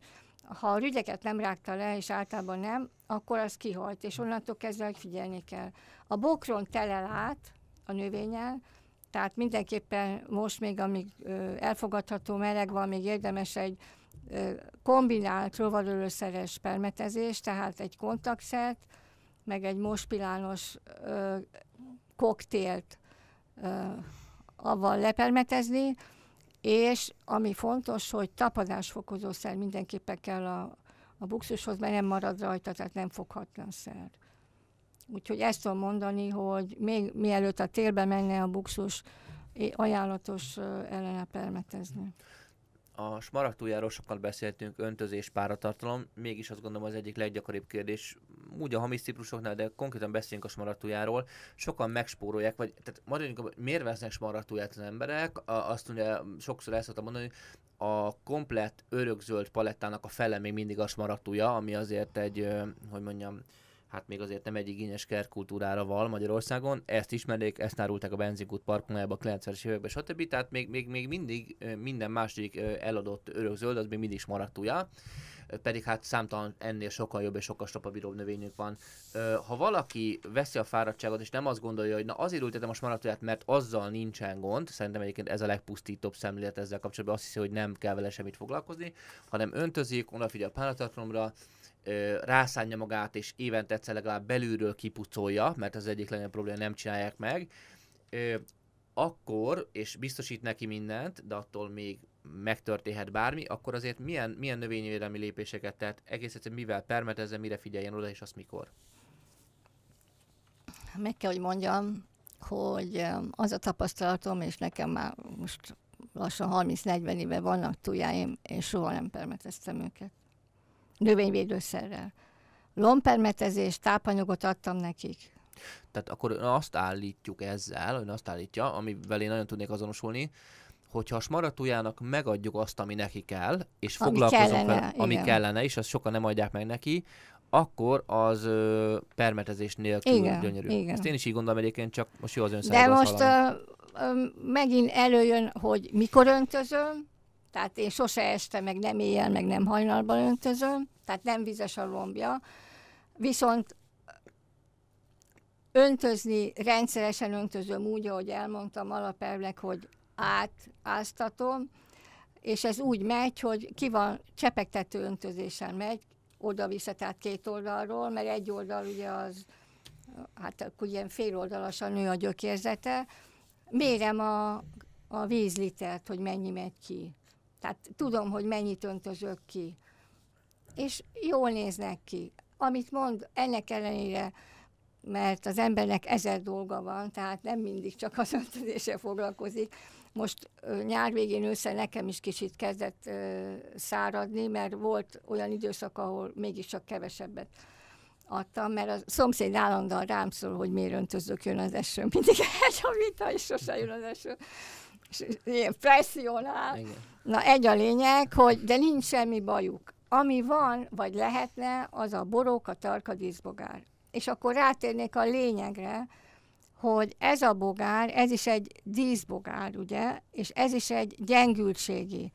ha a rügyeket nem rágta le, és általában nem, akkor az kihalt, és onnantól kezdve figyelni kell. A bokron telel át a növényen, tehát mindenképpen most még, amíg ö, elfogadható meleg van, még érdemes egy kombinált rovarölőszeres permetezés, tehát egy kontaktszert, meg egy mospilános koktélt ö, avval lepermetezni, és ami fontos, hogy tapadásfokozó szer mindenképpen kell a, a buxushoz, mert nem marad rajta, tehát nem foghatlan szer. Úgyhogy ezt tudom mondani, hogy még mielőtt a térbe menne a buxus, ajánlatos ellene permetezni. A smaragdújáról sokkal beszéltünk, öntözés, páratartalom, mégis azt gondolom az egyik leggyakoribb kérdés, úgy a hamis ciprusoknál, de konkrétan beszélünk a smaragdújáról, sokan megspórolják, vagy tehát maradjunk, miért vesznek smaragdúját az emberek, azt ugye sokszor el szoktam mondani, a komplett örökzöld palettának a fele még mindig a smaragdúja, ami azért egy, hogy mondjam, hát még azért nem egy igényes kertkultúrára val Magyarországon. Ezt ismerték, ezt árulták a benzinkút parkolójába a 90-es években, stb. Tehát még, még, még mindig minden második eladott örökzöld, az még mindig maratúja pedig hát számtalan ennél sokkal jobb és sokkal stapabíróbb növényünk van. Ha valaki veszi a fáradtságot, és nem azt gondolja, hogy na azért ültetem a smaratóját, mert azzal nincsen gond, szerintem egyébként ez a legpusztítóbb szemlélet ezzel kapcsolatban, azt hiszi, hogy nem kell vele semmit foglalkozni, hanem öntözik, odafigyel a páratartalomra, rászánja magát, és évente egyszer legalább belülről kipucolja, mert az egyik legnagyobb probléma, nem csinálják meg, akkor, és biztosít neki mindent, de attól még megtörténhet bármi, akkor azért milyen, milyen növényvédelmi lépéseket tett, egész egyszerűen mivel permetezze, mire figyeljen oda, és azt mikor? Meg kell, hogy mondjam, hogy az a tapasztalatom, és nekem már most lassan 30-40 éve vannak tujáim, én soha nem permeteztem őket. Növényvédőszerrel. Lompermetezés, tápanyagot adtam nekik. Tehát akkor azt állítjuk ezzel, ön azt állítja, amivel én nagyon tudnék azonosulni, hogyha a smaratujának megadjuk azt, ami neki kell, és ami foglalkozunk kellene, vele, ami igen. kellene, és azt sokan nem adják meg neki, akkor az ö, permetezés nélkül igen, gyönyörű. Igen. Ezt én is így gondolom egyébként, csak most jó az ön De most ö, ö, megint előjön, hogy mikor öntözöm, tehát én sose este, meg nem éjjel, meg nem hajnalban öntözöm, tehát nem vizes a lombja. Viszont öntözni, rendszeresen öntözöm úgy, ahogy elmondtam alapelvleg, hogy át, áztatom, és ez úgy megy, hogy ki van, csepegtető öntözésen megy, oda-vissza, tehát két oldalról, mert egy oldal ugye az, hát akkor ilyen féloldalasan nő a gyökérzete, mérem a, a vízlitert, hogy mennyi megy ki. Tehát tudom, hogy mennyit öntözök ki. És jól néznek ki. Amit mond, ennek ellenére mert az embernek ezer dolga van, tehát nem mindig csak az öntözéssel foglalkozik. Most nyár végén ősszel nekem is kicsit kezdett ö, száradni, mert volt olyan időszak, ahol mégiscsak kevesebbet adtam, mert a szomszéd állandóan rám szól, hogy miért öntözök, jön az eső. Mindig egy a vita, és sose jön az eső. Ilyen presszionál. Igen. Na egy a lényeg, hogy de nincs semmi bajuk. Ami van, vagy lehetne, az a borók, a tarka, díszbogár. És akkor rátérnék a lényegre, hogy ez a bogár, ez is egy díszbogár, ugye, és ez is egy gyengültségi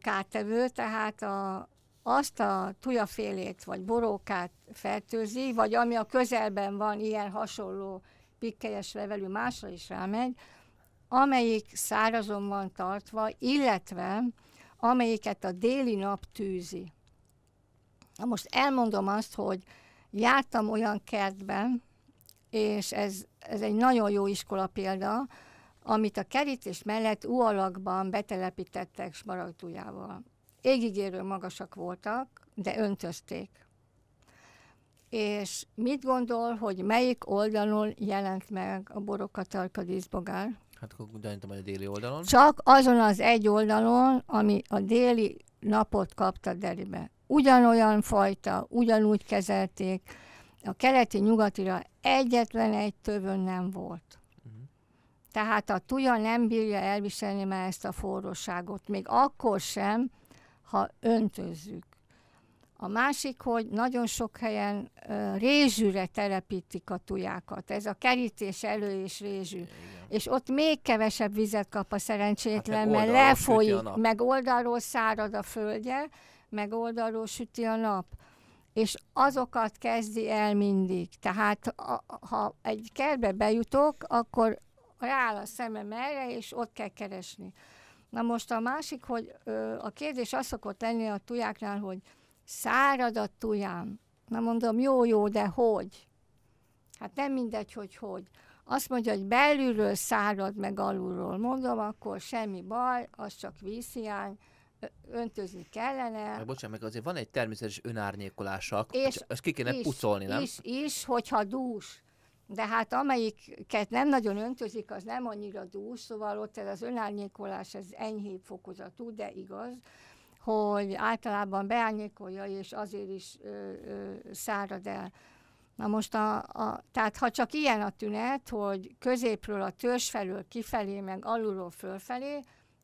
kártevő, tehát a, azt a tujafélét vagy borókát fertőzi, vagy ami a közelben van, ilyen hasonló pikkelyes levelű, másra is rámegy, amelyik szárazon van tartva, illetve amelyiket a déli nap tűzi. Na most elmondom azt, hogy jártam olyan kertben, és ez, ez egy nagyon jó iskola példa, amit a kerítés mellett U alakban betelepítettek smaragdujával. Égigérő magasak voltak, de öntözték. És mit gondol, hogy melyik oldalon jelent meg a borokatarka díszbogár? Hát akkor gyanítom, hogy a déli oldalon. Csak azon az egy oldalon, ami a déli napot kapta Deribe. Ugyanolyan fajta, ugyanúgy kezelték, a keleti-nyugatira egyetlen egy tövön nem volt. Uh-huh. Tehát a tuja nem bírja elviselni már ezt a forróságot, még akkor sem, ha öntözzük. A másik, hogy nagyon sok helyen uh, rézsűre telepítik a tujákat. Ez a kerítés elő és rézsű. Igen. És ott még kevesebb vizet kap a szerencsétlen, hát mert lefolyik, meg oldalról szárad a földje, meg oldalról süti a nap és azokat kezdi el mindig. Tehát ha egy kertbe bejutok, akkor rááll a szemem erre, és ott kell keresni. Na most a másik, hogy ö, a kérdés az szokott lenni a tujáknál, hogy szárad a tujám. Na mondom, jó, jó, de hogy? Hát nem mindegy, hogy hogy. Azt mondja, hogy belülről szárad, meg alulról. Mondom, akkor semmi baj, az csak vízhiány öntözni kellene. Meg, bocsánat, meg azért van egy természetes önárnyékolása, és ezt ki kéne is, pucolni, nem? Is, is, hogyha dús. De hát amelyiket nem nagyon öntözik, az nem annyira dús, szóval ott ez az önárnyékolás, ez enyhébb fokozatú, de igaz, hogy általában beárnyékolja, és azért is ö, ö, szárad el. Na most, a, a, tehát ha csak ilyen a tünet, hogy középről a törzs felől kifelé, meg alulról fölfelé,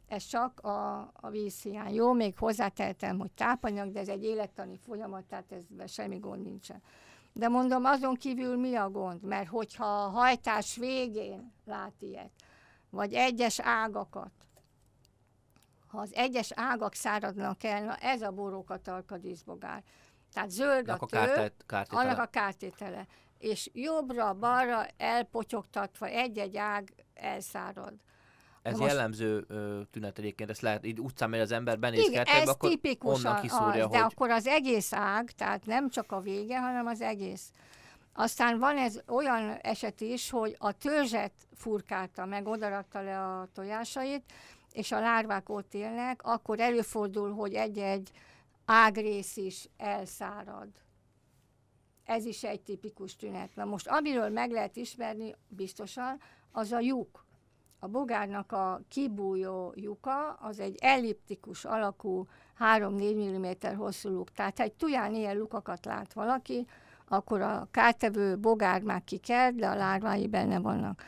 ez csak a, a vízhiány. Jó, még hozzáteltem, hogy tápanyag, de ez egy élettani folyamat, tehát ez semmi gond nincsen. De mondom, azon kívül mi a gond? Mert hogyha a hajtás végén lát ilyet, vagy egyes ágakat, ha az egyes ágak száradnak el, na ez a borókatarka díszbogár. Tehát zöld a, a tő, kártét, kártétele. annak a kártétele. És jobbra-balra elpotyogtatva egy-egy ág elszárad. Ez most- jellemző ö, tünet egyébként, ezt lehet, így utcán megy az ember, benéz Igen, kertbe, ez akkor tipikusan onnan kiszúrja, az, de hogy akkor az egész ág, tehát nem csak a vége, hanem az egész. Aztán van ez olyan eset is, hogy a törzset furkálta meg, odarakta le a tojásait, és a lárvák ott élnek, akkor előfordul, hogy egy-egy ágrész is elszárad. Ez is egy tipikus tünet. Na most, amiről meg lehet ismerni biztosan, az a lyuk. A bogárnak a kibújó lyuka, az egy elliptikus alakú 3-4 mm hosszú luk. Tehát ha egy tuján ilyen lukakat lát valaki, akkor a kártevő bogár már kikelt, de a lárvái benne vannak.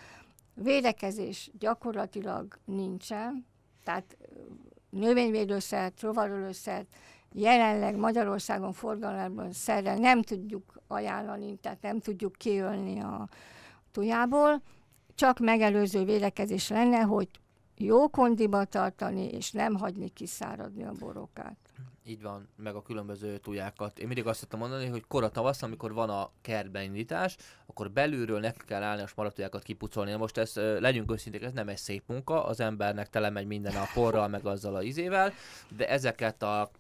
Védekezés gyakorlatilag nincsen, tehát növényvédőszert, rovarölőszert jelenleg Magyarországon forgalomban szerrel nem tudjuk ajánlani, tehát nem tudjuk kiölni a tujából, csak megelőző védekezés lenne, hogy jó kondiba tartani, és nem hagyni kiszáradni a borókát. így van, meg a különböző tujákat. Én mindig azt szoktam mondani, hogy kora tavasz, amikor van a kertben indítás, akkor belülről neki kell állni a smaratujákat kipucolni. Na most ez, legyünk őszinték, ez nem egy szép munka, az embernek tele megy minden a porral, meg azzal a izével, de ezeket a,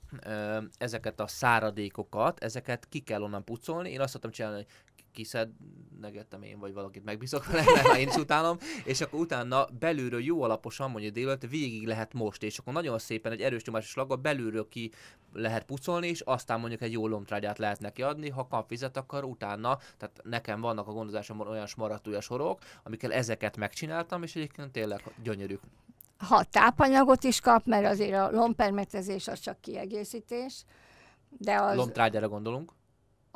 ezeket a száradékokat, ezeket ki kell onnan pucolni. Én azt szoktam csinálni, hogy kiszednegettem én, vagy valakit megbízok vele, mert én is utálom, és akkor utána belülről jó alaposan, mondjuk délután végig lehet most, és akkor nagyon szépen egy erős nyomásos slaggal belülről ki lehet pucolni, és aztán mondjuk egy jó lomtrágyát lehet neki adni, ha kap vizet, akkor utána, tehát nekem vannak a gondozásomban olyan smaratúja sorok, amikkel ezeket megcsináltam, és egyébként tényleg gyönyörű. Ha tápanyagot is kap, mert azért a lompermetezés az csak kiegészítés, de az Lomtrágyára gondolunk.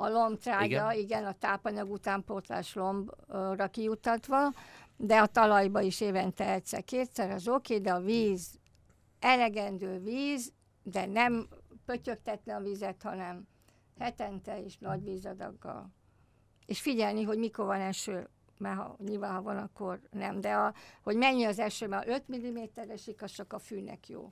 A lombtrágya, Igen. igen. a tápanyag utánpótlás lombra kijutatva, de a talajba is évente egyszer-kétszer, az oké, de a víz, elegendő víz, de nem pötyögtetni a vizet, hanem hetente és nagy vízadaggal. És figyelni, hogy mikor van eső, mert ha, nyilván ha van, akkor nem. De a, hogy mennyi az eső, mert 5 mm esik, az csak a fűnek jó.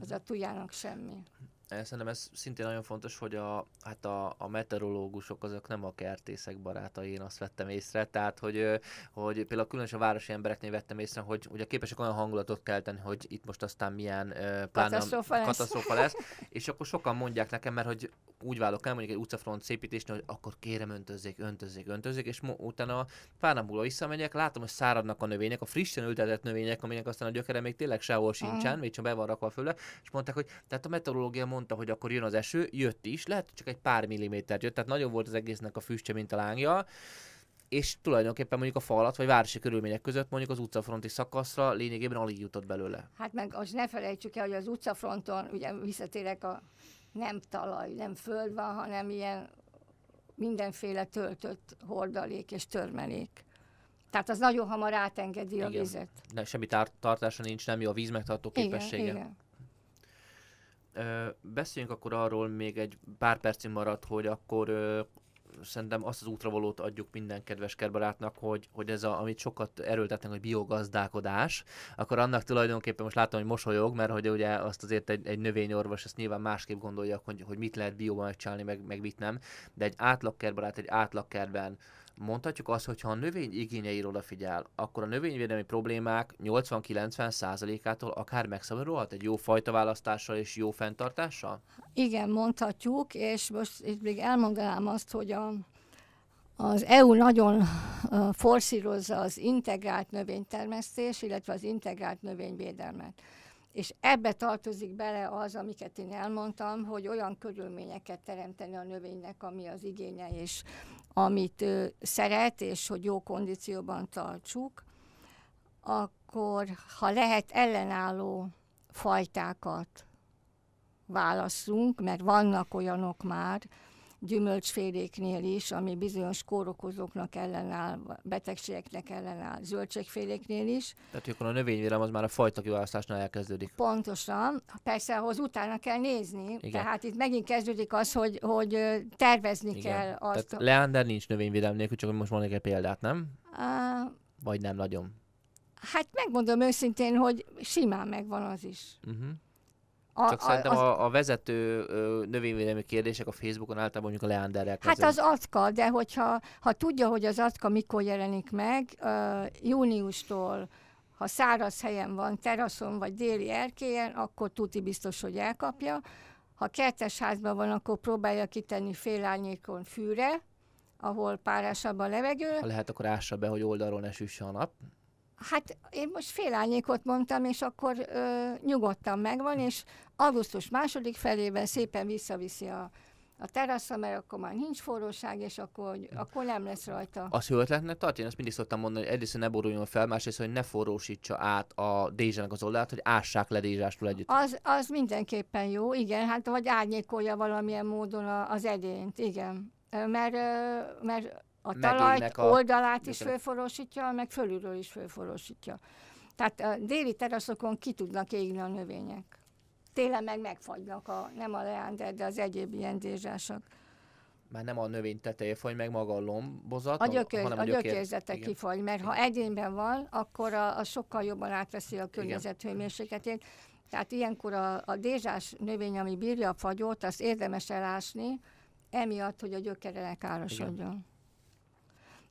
Az a tujának semmi. Eh, Szerintem ez szintén nagyon fontos, hogy a, hát a, a meteorológusok azok nem a kertészek barátai, én azt vettem észre. Tehát, hogy, hogy például különösen a városi embereknél vettem észre, hogy ugye képesek olyan hangulatot kelteni, hogy itt most aztán milyen Katasztrófa lesz. katasztrófa lesz. És akkor sokan mondják nekem, mert hogy úgy válok el mondjuk egy utcafront szépítésnél, hogy akkor kérem öntözzék, öntözzék, öntözzék, és mo- utána pár nap múlva visszamegyek, látom, hogy száradnak a növények, a frissen ültetett növények, aminek aztán a gyökere még tényleg sehol sincsen, még csak be van rakva fölle, és mondták, hogy tehát a meteorológia mondta, hogy akkor jön az eső, jött is, lehet, csak egy pár milliméter jött, tehát nagyobb volt az egésznek a füstje, mint a lángja, és tulajdonképpen mondjuk a fa alatt, vagy városi körülmények között mondjuk az utcafronti szakaszra lényegében alig jutott belőle. Hát meg azt ne felejtsük el, hogy az utcafronton, ugye visszatérek a nem talaj, nem föld van, hanem ilyen mindenféle töltött hordalék és törmelék. Tehát az nagyon hamar átengedi a Igen. vizet. De semmi tár- tartása nincs, nem jó a víz megtartó képessége. Igen, igen. Ö, beszéljünk akkor arról még egy pár percig maradt, hogy akkor ö, szerintem azt az útravalót adjuk minden kedves kertbarátnak, hogy, hogy ez, a, amit sokat erőltetnek, hogy biogazdálkodás, akkor annak tulajdonképpen most látom, hogy mosolyog, mert hogy ugye azt azért egy, egy növényorvos ezt nyilván másképp gondolja, hogy, hogy mit lehet bióban megcsinálni, meg, meg mit nem, de egy átlagkertbarát egy átlagkertben mondhatjuk azt, hogy ha a növény igényeire odafigyel, akkor a növényvédelmi problémák 80-90 százalékától akár megszabadulhat egy jó fajta választással és jó fenntartással? Igen, mondhatjuk, és most itt még elmondanám azt, hogy a, az EU nagyon forszírozza az integrált növénytermesztés, illetve az integrált növényvédelmet. És ebbe tartozik bele az, amiket én elmondtam, hogy olyan körülményeket teremteni a növénynek, ami az igénye, és amit ö, szeret, és hogy jó kondícióban tartsuk, akkor ha lehet ellenálló fajtákat válasszunk, mert vannak olyanok már, gyümölcsféléknél is, ami bizonyos kórokozóknak ellenáll, betegségeknek ellenáll, zöldségféléknél is. Tehát akkor a növényvédelem az már a fajta kiválasztásnál elkezdődik. Pontosan. Persze ahhoz utána kell nézni, Igen. tehát itt megint kezdődik az, hogy, hogy tervezni Igen. kell azt. Tehát Leander nincs növényvédelem nélkül, csak most mondok egy példát, nem? Uh, Vagy nem nagyon? Hát megmondom őszintén, hogy simán megvan az is. Uh-huh. A, Csak a, szerintem az... a, a vezető növényvédelmi kérdések a Facebookon általában mondjuk a leánderrel Hát az acka, de hogyha ha tudja, hogy az acka mikor jelenik meg, uh, júniustól, ha száraz helyen van, teraszon vagy déli erkélyen, akkor tuti biztos, hogy elkapja. Ha kertes házban van, akkor próbálja kitenni félárnyékon fűre, ahol párásabb a levegő. Ha lehet, akkor ássa be, hogy oldalról ne süsse a nap. Hát én most félárnyékot mondtam, és akkor ö, nyugodtan megvan, és augusztus második felében szépen visszaviszi a, a teraszra, mert akkor már nincs forróság, és akkor, akkor nem lesz rajta. Az jó ötletnek tart? Én ezt mindig szoktam mondani, hogy egyrészt ne boruljon fel, másrészt, hogy ne forrósítsa át a dézsának az oldalát, hogy ássák le dézsástól együtt. Az, az mindenképpen jó, igen, hát vagy árnyékolja valamilyen módon az edényt, igen. Mert, mert a talajt a... oldalát is fölforrósítja, meg fölülről is fölforrósítja. Tehát a déli teraszokon ki tudnak égni a növények. Télen meg megfagynak, a, nem a leánder, de az egyéb ilyen dézsások. Már nem a növény teteje fagy meg maga a lombozat, a, gyökér, hanem a, a gyökérzete igen. kifagy, mert igen. ha egyénben van, akkor a, a sokkal jobban átveszi a környezet hőmérsékletét. Tehát ilyenkor a, a dézsás növény, ami bírja a fagyot, azt érdemes elásni, emiatt, hogy a gyökere károsodjon. Igen.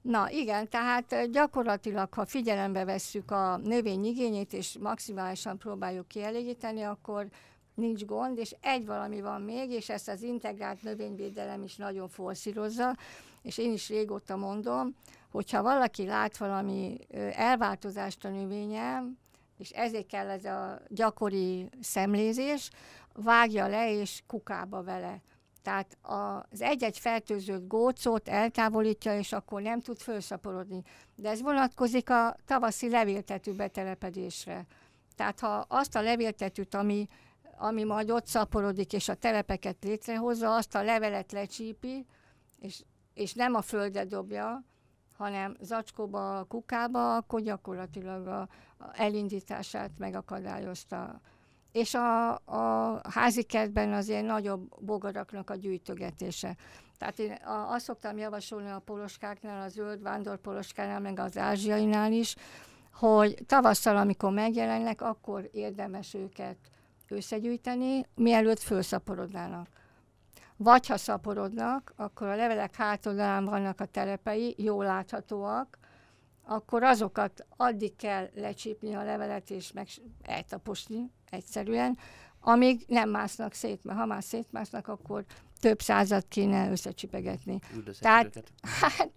Na igen, tehát gyakorlatilag, ha figyelembe vesszük a növény igényét, és maximálisan próbáljuk kielégíteni, akkor nincs gond, és egy valami van még, és ezt az integrált növényvédelem is nagyon forszírozza, és én is régóta mondom, hogyha valaki lát valami elváltozást a növényem, és ezért kell ez a gyakori szemlézés, vágja le és kukába vele. Tehát az egy-egy fertőzött gócot eltávolítja, és akkor nem tud felszaporodni. De ez vonatkozik a tavaszi levéltető betelepedésre. Tehát ha azt a levéltetőt, ami, ami majd ott szaporodik, és a telepeket létrehozza, azt a levelet lecsípi, és, és nem a földet dobja, hanem zacskóba, kukába, akkor gyakorlatilag a, a elindítását megakadályozta és a, a házi kertben azért nagyobb bogaraknak a gyűjtögetése. Tehát én azt szoktam javasolni a poloskáknál, a zöld vándorpoloskánál, meg az ázsiainál is, hogy tavasszal, amikor megjelennek, akkor érdemes őket összegyűjteni, mielőtt felszaporodnának. Vagy ha szaporodnak, akkor a levelek hátoldalán vannak a telepei, jól láthatóak, akkor azokat addig kell lecsípni a levelet és meg eltaposni egyszerűen, amíg nem másznak szét, mert ha már szétmásznak, akkor több százat kéne összecsipegetni. Tehát, hát,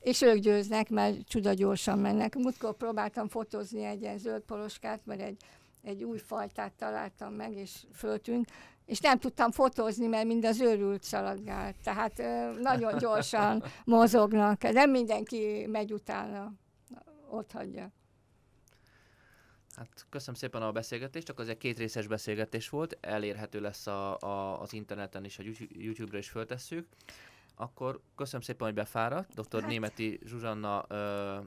és ők győznek, mert csuda gyorsan mennek. Múltkor próbáltam fotózni egy ilyen zöld poloskát, mert egy, egy új fajtát találtam meg, és föltűnt, és nem tudtam fotózni, mert mind az őrült szaladgált. Tehát nagyon gyorsan mozognak. Nem mindenki megy utána, ott hagyja. Hát köszönöm szépen a beszélgetést, csak az egy két részes beszélgetés volt, elérhető lesz a, a, az interneten is, a YouTube-ra is föltesszük. Akkor köszönöm szépen, hogy befáradt. Dr. Hát. Németi Zsuzsanna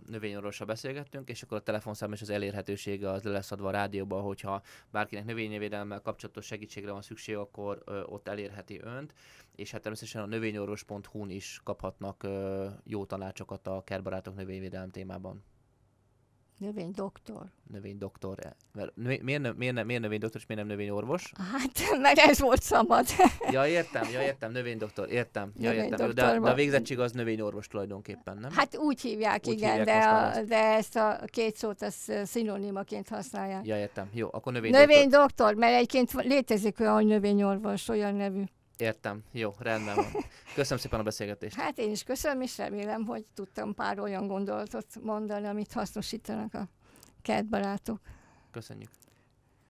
növényorvosa beszélgettünk, és akkor a telefonszám és az elérhetősége az le lesz adva a rádióba, hogyha bárkinek növényvédelemmel kapcsolatos segítségre van szükség, akkor ö, ott elérheti önt, és hát természetesen a növényorvos.hu-n is kaphatnak ö, jó tanácsokat a kertbarátok növényvédelem témában. Növénydoktor. Növénydoktor. Mert miért, miért, miért, miért növénydoktor, és miért nem növényorvos? Hát, mert ez volt szabad. ja, értem, ja, értem, növénydoktor, értem. Ja, értem. De, de a végzettség az növényorvos tulajdonképpen, nem? Hát úgy hívják, úgy igen, hívják de, a, de ezt a két szót az szinonimaként használják. Ja, értem. Jó, akkor növénydoktor. Növénydoktor, mert egyébként létezik olyan, hogy növényorvos, olyan nevű. Értem, jó, rendben van. Köszönöm szépen a beszélgetést. Hát én is köszönöm, és remélem, hogy tudtam pár olyan gondolatot mondani, amit hasznosítanak a kertbarátok. Köszönjük.